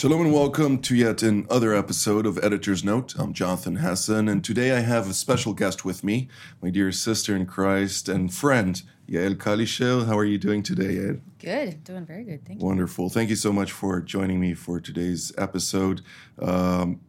Shalom and welcome to yet another episode of Editor's Note. I'm Jonathan Hassan, and today I have a special guest with me, my dear sister in Christ and friend, Yael Kalisher. How are you doing today, Yael? Good, doing very good. Thank you. Wonderful. Thank you so much for joining me for today's episode. Um,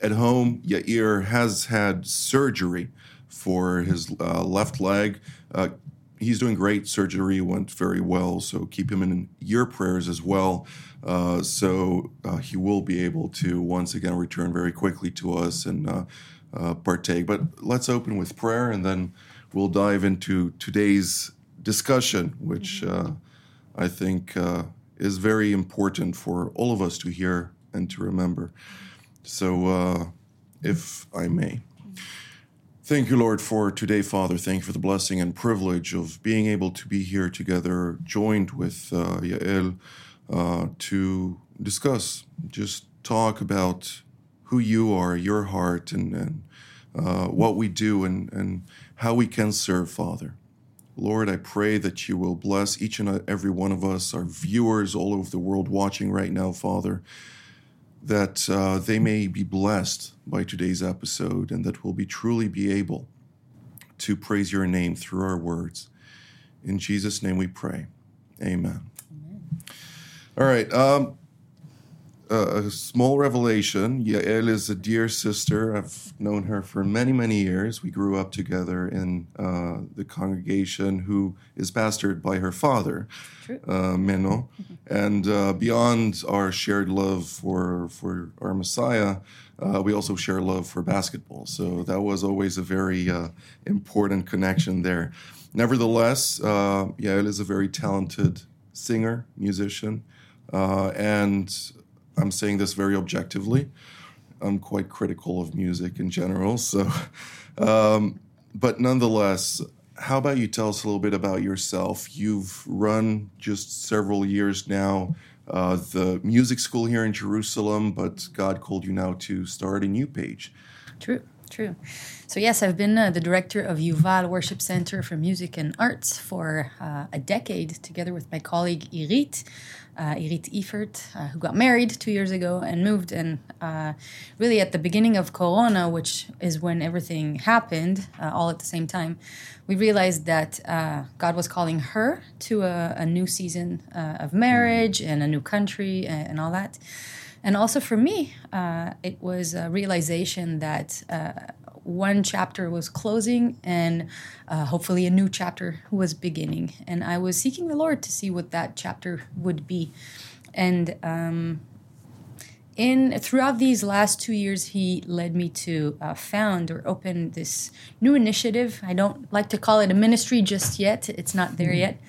at home, Yair has had surgery for his uh, left leg. Uh, he's doing great. Surgery went very well, so keep him in your prayers as well. Uh, so uh, he will be able to once again return very quickly to us and uh, uh partake. But let's open with prayer, and then we'll dive into today's discussion, which mm-hmm. uh, I think uh, is very important for all of us to hear and to remember. So, if I may. Thank you, Lord, for today, Father. Thank you for the blessing and privilege of being able to be here together, joined with uh, Yael, uh, to discuss, just talk about who you are, your heart, and, and uh, what we do, and, and how we can serve, Father. Lord, I pray that you will bless each and every one of us, our viewers all over the world watching right now, Father that uh, they may be blessed by today's episode and that we'll be truly be able to praise your name through our words. In Jesus' name we pray. Amen. Amen. All right. Um, a small revelation. Yael is a dear sister. I've known her for many, many years. We grew up together in uh, the congregation, who is pastored by her father, uh, Meno. and uh, beyond our shared love for for our Messiah, uh, we also share love for basketball. So that was always a very uh, important connection there. Nevertheless, uh, Yael is a very talented singer, musician, and I'm saying this very objectively. I'm quite critical of music in general. So, um, but nonetheless, how about you tell us a little bit about yourself? You've run just several years now uh, the music school here in Jerusalem, but God called you now to start a new page. True, true. So, yes, I've been uh, the director of Yuval Worship Center for Music and Arts for uh, a decade, together with my colleague Irit uh, Irit Ifert, uh, who got married two years ago and moved. And uh, really, at the beginning of Corona, which is when everything happened uh, all at the same time, we realized that uh, God was calling her to a, a new season uh, of marriage and a new country and, and all that. And also for me, it was a realization that one chapter was closing and uh, hopefully a new chapter was beginning. And I was seeking the Lord to see what that chapter would be. And um, in throughout these last two years, he led me to uh, found or open this new initiative. I don't like to call it a ministry just yet; it's not there mm-hmm. yet.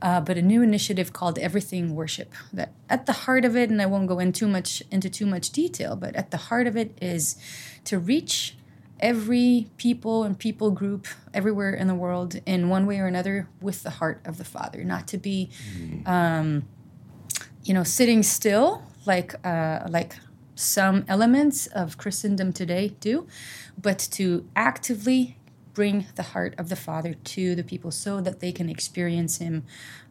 Uh, but a new initiative called Everything Worship. That at the heart of it, and I won't go in too much into too much detail, but at the heart of it is to reach every people and people group everywhere in the world in one way or another with the heart of the Father, not to be, mm. um, you know, sitting still like uh, like some elements of Christendom today do, but to actively bring the heart of the Father to the people so that they can experience Him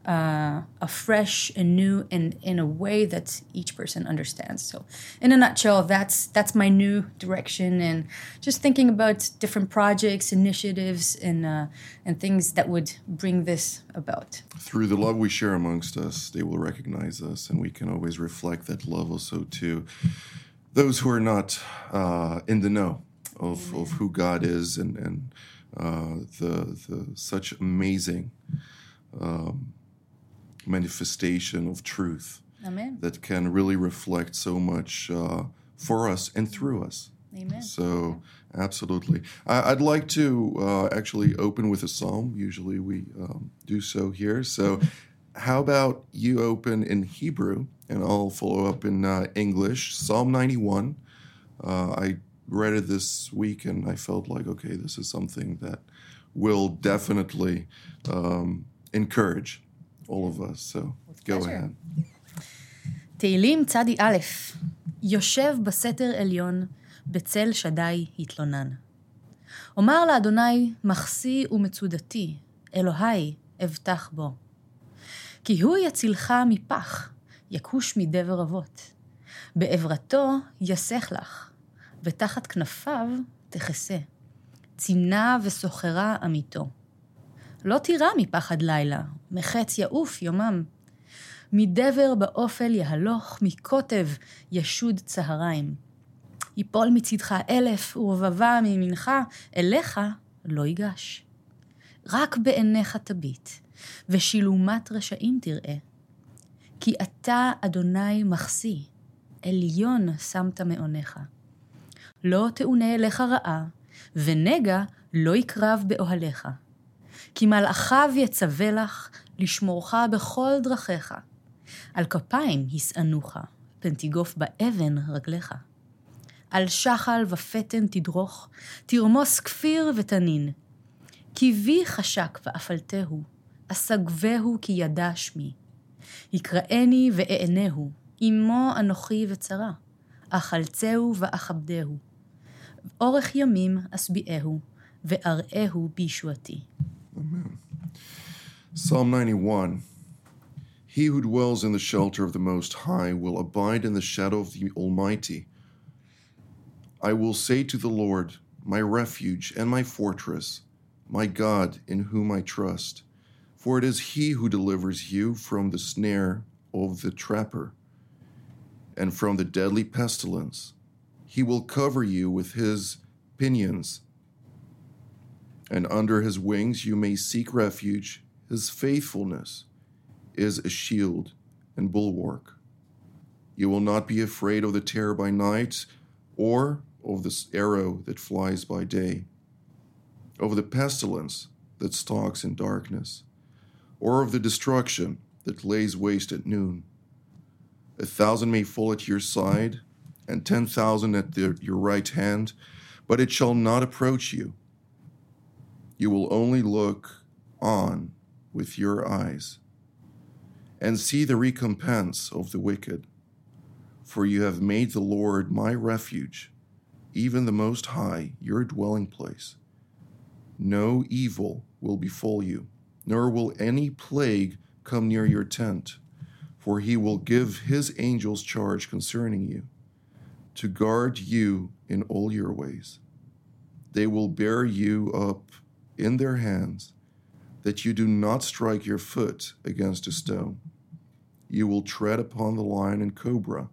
uh, afresh and new and in a way that each person understands. So, in a nutshell, that's that's my new direction, and just thinking about different projects, initiatives, and uh, and things that would bring this about. Through the love we share amongst us, they will recognize us, and we can always reflect that love also to those who are not uh, in the know of, of who God is and and uh, the the such amazing. Um, manifestation of truth Amen. that can really reflect so much uh, for us and through us. Amen. So, absolutely. I, would like to uh, actually open with a psalm. Usually we um, do so here. So, how about you open in Hebrew and I'll follow up in uh, English? Psalm 91. Uh, I read it this week and I felt like, okay, this is something that will definitely um, encourage all of us. So go pleasure. ahead. תהילים צדי א', יושב בסתר עליון, בצל שדי התלונן. אומר לאדוני, מחסי ומצודתי, אלוהי, אבטח בו. כי הוא יצילך מפח, יכוש מדבר אבות. בעברתו יסך לך, ותחת כנפיו תכסה. צינה וסוחרה עמיתו. לא תירא מפחד לילה, מחץ יעוף יומם. מדבר באופל יהלוך, מקוטב ישוד צהריים. יפול מצדך אלף ורבבה מימינך, אליך לא ייגש. רק בעיניך תביט, ושילומת רשעים תראה. כי אתה, אדוני, מחסי, עליון שמת מעונך. לא תאונה אליך רעה, ונגע לא יקרב באוהליך. כי מלאכיו יצווה לך לשמורך בכל דרכיך. על כפיים ישאנוך, פן תיגוף באבן רגליך. על שחל ופתן תדרוך, תרמוס כפיר ותנין. כי בי חשק ואפלתהו, אסגבהו כי ידע שמי. יקראני ואענהו, עמו אנוכי וצרה. אכלצהו ואכבדהו. אורך ימים אשביעהו, ואראהו בישועתי. Psalm 91 He who dwells in the shelter of the Most High will abide in the shadow of the Almighty. I will say to the Lord, my refuge and my fortress, my God in whom I trust. For it is he who delivers you from the snare of the trapper and from the deadly pestilence. He will cover you with his pinions, and under his wings you may seek refuge. His faithfulness is a shield and bulwark. You will not be afraid of the terror by night, or of the arrow that flies by day, of the pestilence that stalks in darkness, or of the destruction that lays waste at noon. A thousand may fall at your side, and ten thousand at the, your right hand, but it shall not approach you. You will only look on with your eyes and see the recompense of the wicked. For you have made the Lord my refuge, even the Most High, your dwelling place. No evil will befall you, nor will any plague come near your tent, for he will give his angels charge concerning you, to guard you in all your ways. They will bear you up in their hands, that you do not strike your foot against a stone. You will tread upon the lion and cobra,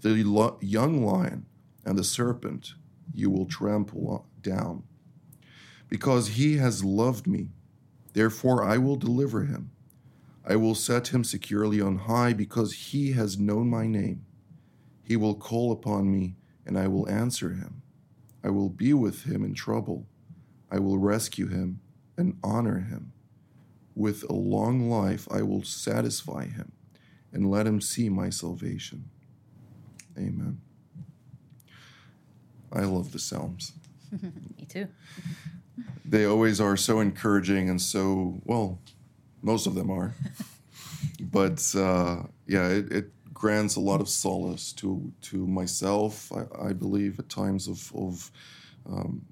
the lo- young lion and the serpent you will trample down. Because he has loved me, therefore I will deliver him. I will set him securely on high because he has known my name. He will call upon me, and I will answer him. I will be with him in trouble. I will rescue him and honor him. With a long life I will satisfy him and let him see my salvation. Amen. I love the Psalms. Me too. They always are so encouraging and so, well, most of them are. but uh, yeah, it, it, grants a lot of solace to to myself. I, I believe at times of of um,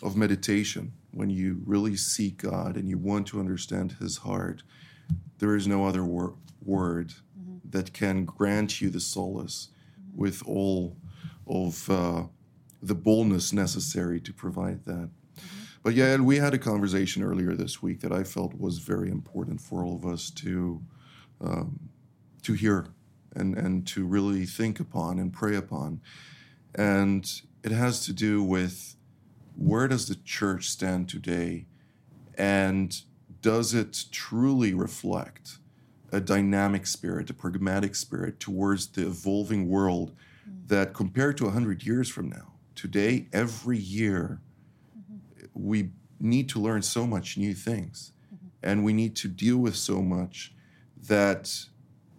of meditation when you really seek God and you want to understand His heart. There is no other wor- word that can grant you the solace with all of uh, the boldness necessary to provide that. But yeah, we had a conversation earlier this week that I felt was very important for all of us to um, to hear and and to really think upon and pray upon, and it has to do with where does the church stand today, and does it truly reflect a dynamic spirit, a pragmatic spirit towards the evolving world mm-hmm. that compared to 100 years from now, today, every year, mm-hmm. we need to learn so much new things. Mm-hmm. And we need to deal with so much that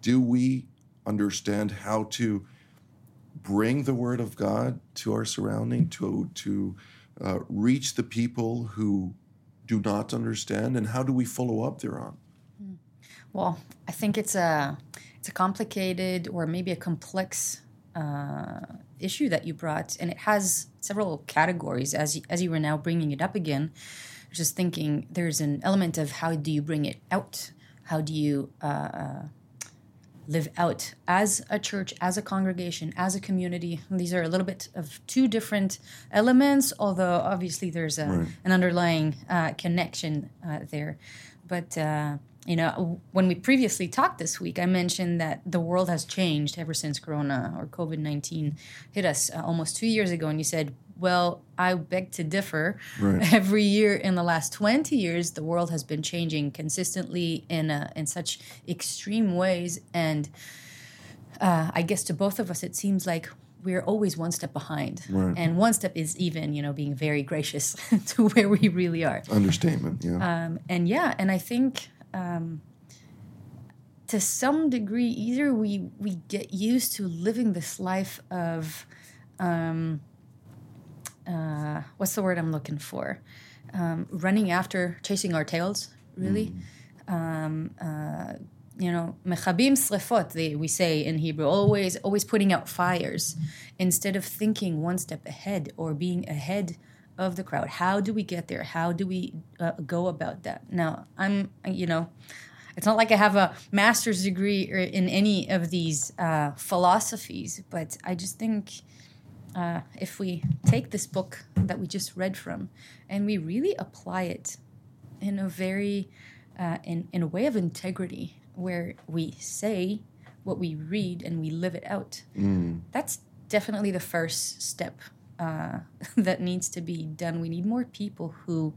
do we understand how to bring the word of God to our surrounding, to to uh, reach the people who do not understand, and how do we follow up thereon? Well, I think it's a it's a complicated or maybe a complex uh, issue that you brought, and it has several categories. As you, as you were now bringing it up again, just thinking there's an element of how do you bring it out? How do you uh, uh live out as a church, as a congregation, as a community. These are a little bit of two different elements, although obviously there's a, right. an underlying uh, connection uh, there. But uh, you know, when we previously talked this week, I mentioned that the world has changed ever since Corona or COVID 19 hit us uh, almost two years ago. And you said well, I beg to differ. Right. Every year in the last 20 years, the world has been changing consistently in, in such extreme ways. And uh, I guess to both of us, it seems like we're always one step behind. Right. And one step is even, you know, being very gracious to where we really are. Understatement, yeah. Um, and yeah, and I think um, to some degree, either we, we get used to living this life of. Um, uh, what's the word I'm looking for? Um, running after, chasing our tails, really. Mm. Um, uh, you know, mechabim srefot, they, we say in Hebrew, always, always putting out fires instead of thinking one step ahead or being ahead of the crowd. How do we get there? How do we uh, go about that? Now, I'm, you know, it's not like I have a master's degree in any of these uh, philosophies, but I just think uh, if we take this book that we just read from and we really apply it in a very uh, in, in a way of integrity where we say what we read and we live it out mm. that's definitely the first step uh, that needs to be done we need more people who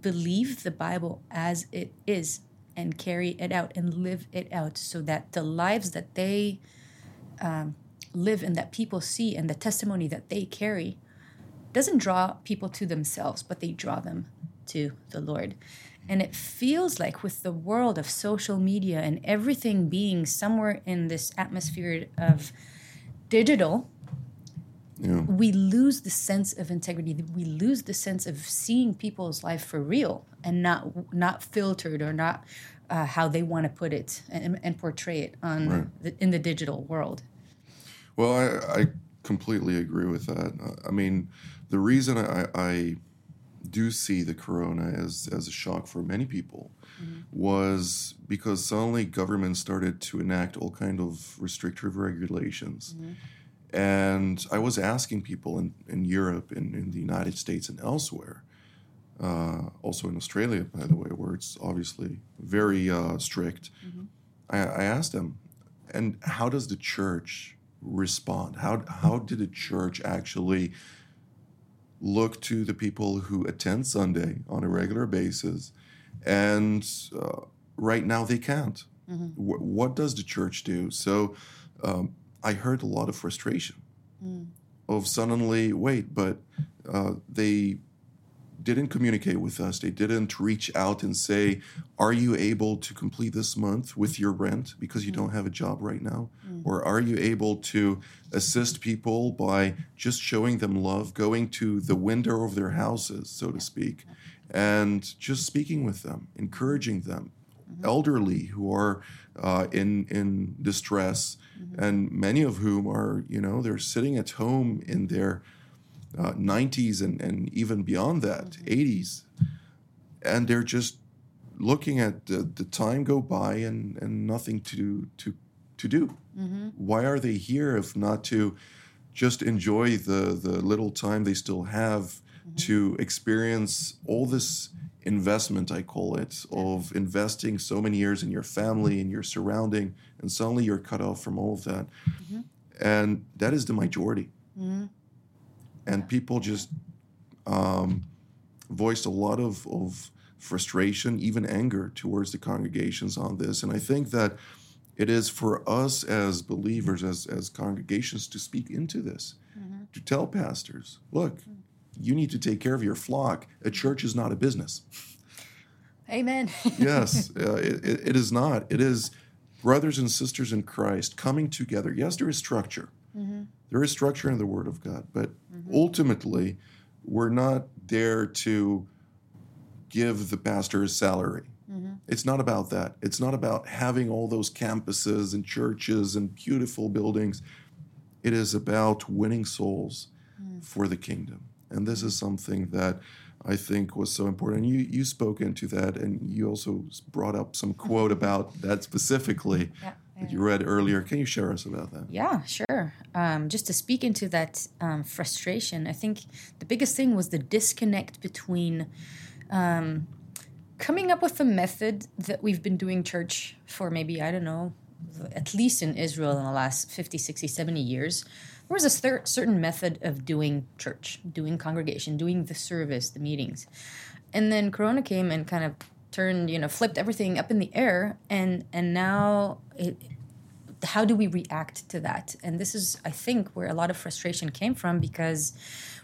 believe the bible as it is and carry it out and live it out so that the lives that they um, live and that people see and the testimony that they carry doesn't draw people to themselves, but they draw them to the Lord. And it feels like with the world of social media and everything being somewhere in this atmosphere of digital, yeah. we lose the sense of integrity. We lose the sense of seeing people's life for real and not not filtered or not uh, how they want to put it and, and portray it on right. the, in the digital world. Well, I, I completely agree with that. I mean, the reason I, I do see the corona as, as a shock for many people mm-hmm. was because suddenly government started to enact all kind of restrictive regulations. Mm-hmm. And I was asking people in, in Europe, in, in the United States, and elsewhere, uh, also in Australia, by the way, where it's obviously very uh, strict. Mm-hmm. I, I asked them, and how does the church respond? How, how did the church actually look to the people who attend Sunday on a regular basis? And uh, right now they can't. Mm-hmm. W- what does the church do? So um, I heard a lot of frustration mm. of suddenly, wait, but uh, they didn't communicate with us. They didn't reach out and say, Are you able to complete this month with your rent because you mm. don't have a job right now? Mm. Or are you able to assist people by just showing them love, going to the window of their houses, so to speak, and just speaking with them, encouraging them? Mm-hmm. Elderly who are uh, in in distress, mm-hmm. and many of whom are, you know, they're sitting at home in their uh, 90s and, and even beyond that, mm-hmm. 80s. And they're just looking at the, the time go by and, and nothing to, to, to do. Mm-hmm. Why are they here if not to just enjoy the, the little time they still have mm-hmm. to experience all this investment, I call it, of investing so many years in your family and your surrounding, and suddenly you're cut off from all of that. Mm-hmm. And that is the majority. Mm-hmm and people just um, voiced a lot of, of frustration, even anger towards the congregations on this. And I think that it is for us as believers, as, as congregations, to speak into this, mm-hmm. to tell pastors, look, you need to take care of your flock. A church is not a business. Amen. yes, uh, it, it is not. It is brothers and sisters in Christ coming together. Yes, there is structure. Mm-hmm there is structure in the Word of God, but ultimately, we're not there to give the pastor a salary. It's not about that. It's not about having all those campuses and churches and beautiful buildings. It is about winning souls for the kingdom. And this is something that I think was so important. You you spoke into that, and you also brought up some quote about that specifically Yeah, that you read earlier. Can you share us about that? Yeah, sure. Um, just to speak into that um, frustration, I think the biggest thing was the disconnect between um, coming up with a method that we've been doing church for maybe, I don't know, at least in Israel in the last 50, 60, 70 years. There was a cer- certain method of doing church, doing congregation, doing the service, the meetings. And then Corona came and kind of turned, you know, flipped everything up in the air. And, and now it, how do we react to that? And this is, I think, where a lot of frustration came from because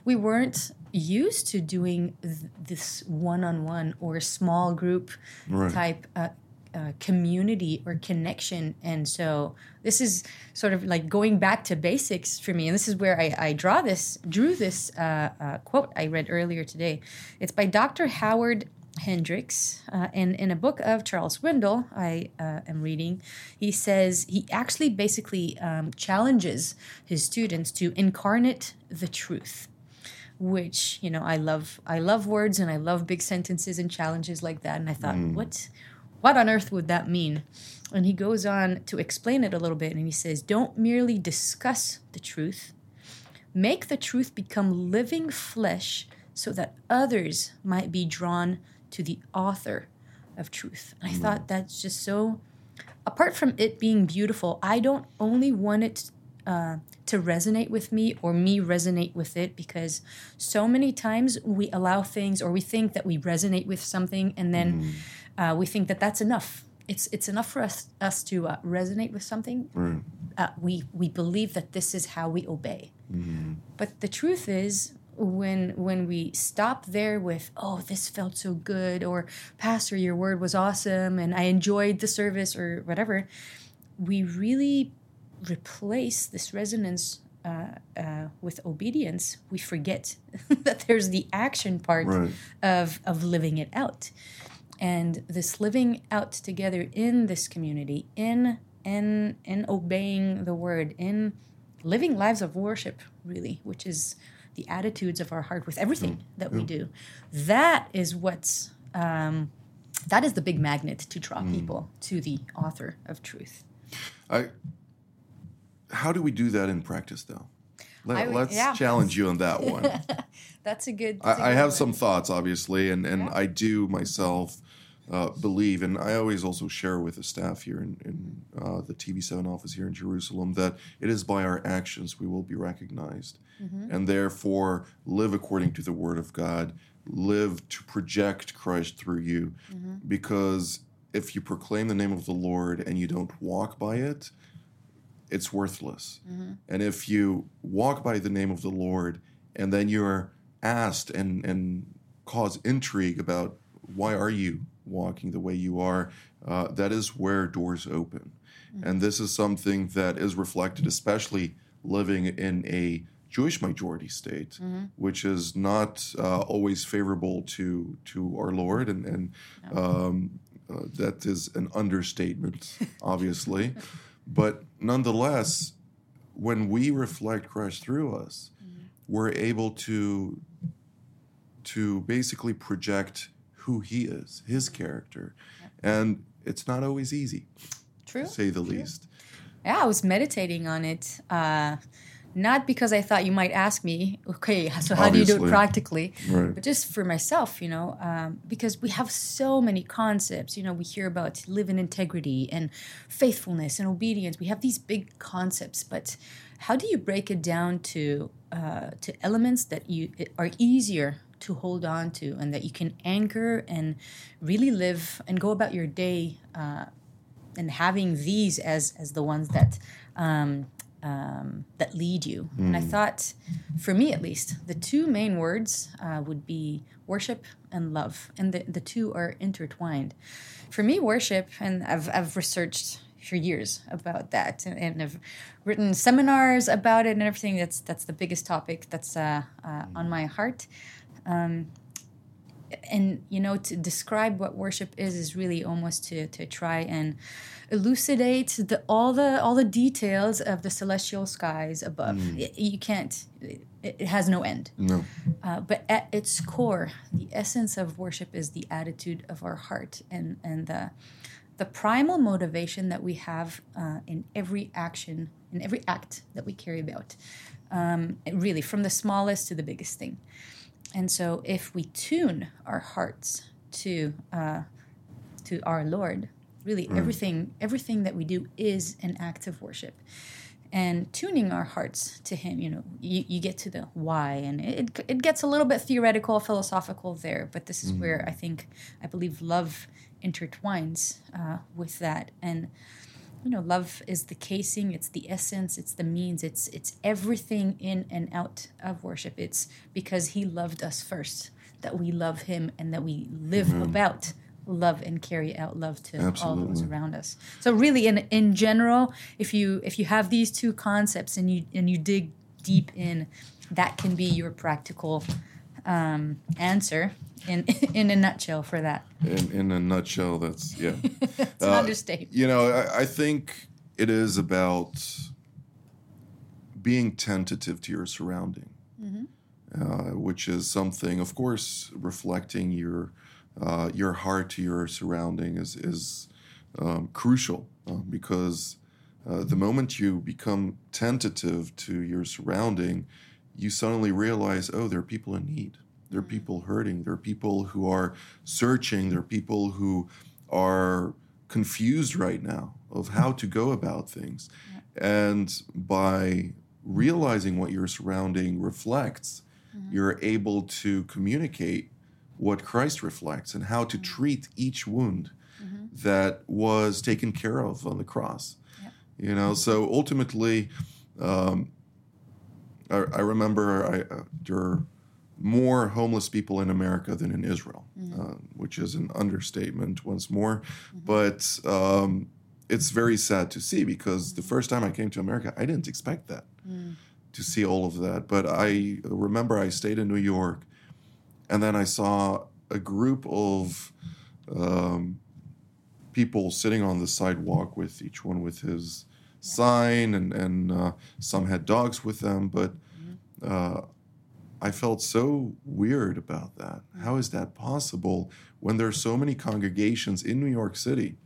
we weren't used to doing th- this one-on-one or small group Right. type uh, uh, community or connection. And so this is sort of like going back to basics for me. And this is where I, I draw this, drew this uh, uh, quote I read earlier today. It's by Dr. Howard Hendricks. Uh, and in a book of Charles Swindoll, I uh, am reading, he says he actually basically um, challenges his students to incarnate the truth which you know i love i love words and i love big sentences and challenges like that and i thought what what on earth would that mean? And he goes on to explain it a little bit and he says don't merely discuss the truth. Make the truth become living flesh so that others might be drawn to the author of truth. And i thought that's just so apart from it being beautiful i don't only want it uh, to resonate with me or me resonate with it because so many times we allow things or we think that we resonate with something and then uh, we think that that's enough. It's it's enough for us us to uh, resonate with something. Right. uh, we we believe that this is how we obey. But the truth is when when we stop there with oh this felt so good or pastor your word was awesome and i enjoyed the service or whatever we really replace this resonance uh, uh, with obedience. We forget that there's the action part Right. of of living it out and this living out together in this community in in in obeying the word in living lives of worship really which is the attitudes of our heart with everything mm-hmm. that we mm-hmm. do that is what's um, that is the big magnet to draw mm. people to the author of truth I. How do we do that in practice, though? Let, I us yeah. challenge you on that one. that's a good that's a I, I good have one. some thoughts, obviously, and, and Yeah. I do myself uh, believe, and I always also share with the staff here in, in uh, the TV7 office here in Jerusalem, that it is by our actions we will be recognized. Mm-hmm. And therefore, live according to the Word of God, live to project Christ through you. Mm-hmm. Because if you proclaim the name of the Lord and you don't walk by it, it's worthless. Mm-hmm. And if you walk by the name of the Lord and then you're asked and, and cause intrigue about why are you walking the way you are, uh, that is where doors open. And this is something that is reflected, especially living in a Jewish majority state, which is not uh, always favorable to to our Lord, and, and um, uh, that is an understatement, obviously. but nonetheless, when we reflect Christ through us, we're able to to basically project who He is, His character, and it's not always easy, true to say the least. Yeah, I was meditating on it. Uh, not because I thought you might ask me, okay, so how do you do it practically? Right. But just for myself, you know, um, because we have so many concepts. You know, we hear about live in integrity and faithfulness and obedience. We have these big concepts, but how do you break it down to uh, to elements that you are easier to hold on to and that you can anchor and really live and go about your day uh, and having these as as the ones that um, um, that lead you. And I thought, for me at least, the two main words uh, would be worship and love, and the, the two are intertwined. For me, worship, and I've I've researched for years about that, and, and have written seminars about it and everything. That's that's the biggest topic that's uh, uh, on my heart. Um, and you know to describe what worship is is really almost to to try and elucidate the all the all the details of the celestial skies above. It, you can't it, it has no end. No. uh, but at its core the essence of worship is the attitude of our heart and and the the primal motivation that we have uh, in every action in every act that we carry about um, really from the smallest to the biggest thing and so, if we tune our hearts to uh, to our Lord, really everything everything that we do is an act of worship. And tuning our hearts to Him, you know, you, you get to the why, and it it gets a little bit theoretical, philosophical there. But this is where I think I believe love intertwines uh, with that, and you know love is the casing it's the essence it's the means it's it's everything in and out of worship. It's because he loved us first that we love him and that we live mm-hmm. about love and carry out love to all those around us. So really in in general if you if you have these two concepts and you and you dig deep in that can be your practical um, answer in in a nutshell for that. In, in a nutshell, that's yeah. it's an Uh, understatement. You know, I, I think it is about being tentative to your surrounding, uh, which is something, of course, reflecting your uh, your heart to your surrounding is is um, crucial uh, because uh, the moment you become tentative to your surrounding, you suddenly realize, oh, there are people in need. There are mm-hmm. people hurting. There are people who are searching. There are people who are confused right now of how to go about things. And by realizing what your surrounding reflects, mm-hmm. you're able to communicate what Christ reflects and how to mm-hmm. treat each wound that was taken care of on the cross. You know, so ultimately, um, I, I remember I, uh, there are more homeless people in America than in Israel, uh, which is an understatement once more. But um, it's very sad to see because the first time I came to America, I didn't expect that to see all of that. But I remember I stayed in New York, and then I saw a group of um, people sitting on the sidewalk with each one with his sign, and and uh, some had dogs with them. But uh, I felt so weird about that. How is that possible when there are so many congregations in New York City?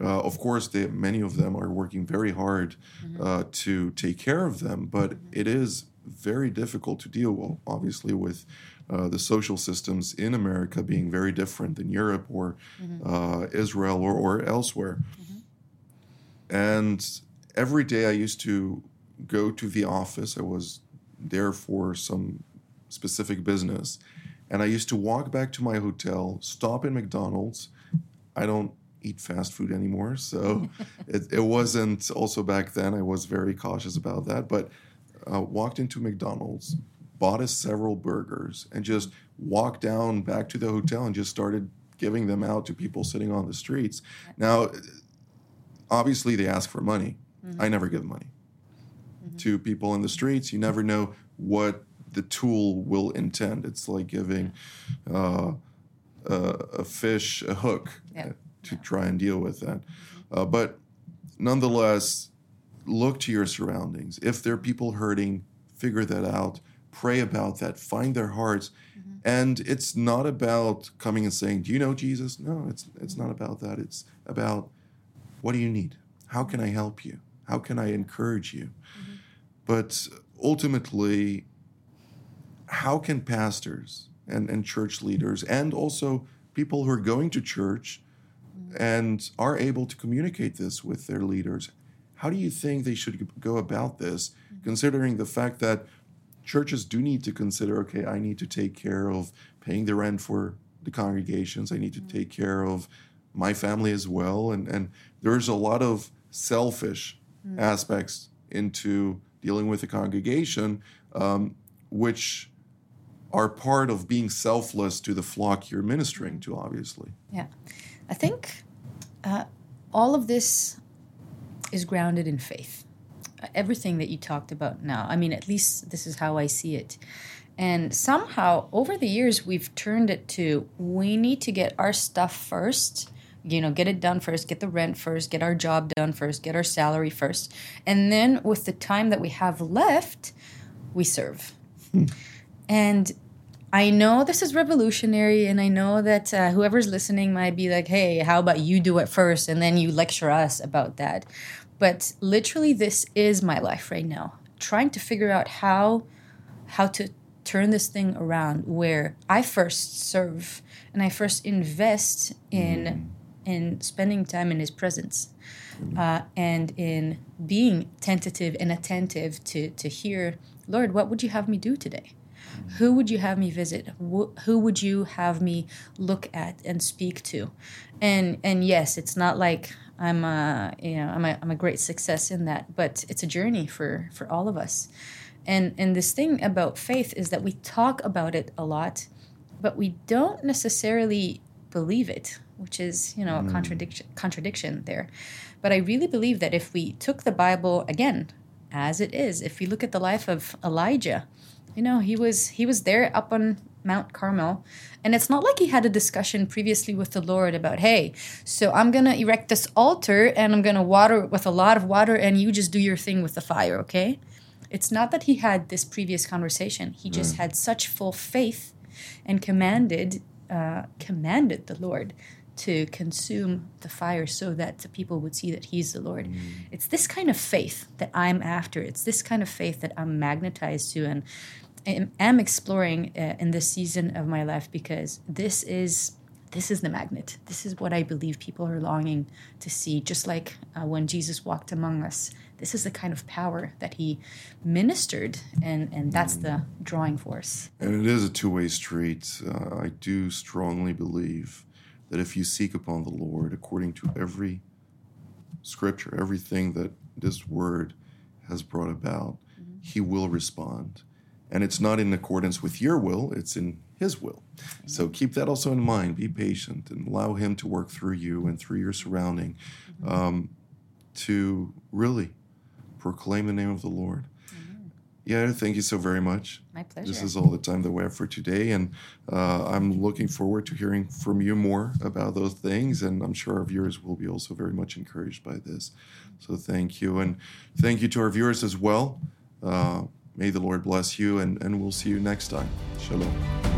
Uh, of course, they, many of them are working very hard uh, to take care of them, but it is very difficult to deal with, obviously, with uh, the social systems in America being very different than Europe or uh, Israel or, or elsewhere. And every day I used to go to the office. I was there for some specific business. And I used to walk back to my hotel, stop in McDonald's. I don't eat fast food anymore. So it, it wasn't also back then. I was very cautious about that. But uh, walked into McDonald's, bought us several burgers, and just walked down back to the hotel and just started giving them out to people sitting on the streets. Now, obviously, they ask for money. I never give money to people in the streets. You never know what the tool will intend. It's like giving uh, a, a fish a hook Yeah. to try and deal with that. Uh, but nonetheless, look to your surroundings. If there are people hurting, figure that out. Pray about that. Find their hearts. And it's not about coming and saying, "Do you know Jesus?" No, it's it's not about that. It's about what do you need? How can I help you? How can I encourage you? Mm-hmm. But ultimately, how can pastors and, and church leaders and also people who are going to church mm-hmm. and are able to communicate this with their leaders, how do you think they should go about this, mm-hmm. considering the fact that churches do need to consider okay, I need to take care of paying the rent for the congregations, I need to take care of my family as well. And, and there's a lot of selfish aspects into dealing with the congregation, um, which are part of being selfless to the flock you're ministering to, obviously. Yeah, I think uh, all of this is grounded in faith. Everything that you talked about now, I mean, at least this is how I see it. And somehow over the years, we've turned it to we need to get our stuff first, you know, get it done first, get the rent first, get our job done first, get our salary first. And then with the time that we have left, we serve. Hmm. And I know this is revolutionary, and I know that uh, whoever's listening might be like, hey, how about you do it first and then you lecture us about that? But literally, this is my life right now. Trying to figure out how how to turn this thing around where I first serve and I first invest in mm. In spending time in his presence uh, and in being tentative and attentive to to hear, Lord, what would you have me do today? Who would you have me visit? Who would you have me look at and speak to? And and yes, it's not like I'm a you know I'm a I'm a great success in that, but it's a journey for for all of us. And and this thing about faith is that we talk about it a lot, but we don't necessarily believe it, which is you know a mm. contradiction contradiction there. But I really believe that if we took the Bible again as it is, if we look at the life of Elijah, you know he was he was there up on Mount Carmel. And it's not like he had a discussion previously with the Lord about, hey, so I'm going to erect this altar and I'm going to water it with a lot of water and you just do your thing with the fire, okay? It's not that he had this previous conversation. He just mm. had such full faith and commanded uh, commanded the Lord to consume the fire so that the people would see that he's the Lord. Mm. It's this kind of faith that I'm after. It's this kind of faith that I'm magnetized to and am exploring uh, in this season of my life because this is this is the magnet. This is what I believe people are longing to see. Just like uh, when Jesus walked among us, this is the kind of power that he ministered, and and that's the drawing force. And it is a two way street. Uh, I do strongly believe that if you seek upon the Lord according to every scripture, everything that this word has brought about, mm-hmm. He will respond and it's not in accordance with your will, it's in His will. So keep that also in mind. Be patient and allow Him to work through you and through your surrounding um, to really proclaim the name of the Lord. Yeah, thank you so very much. My pleasure. This is all the time that we have for today, and uh, I'm looking forward to hearing from you more about those things, and I'm sure our viewers will be also very much encouraged by this. So thank you, and thank you to our viewers as well. Uh, May the Lord bless you, and, and we'll see you next time. Shalom.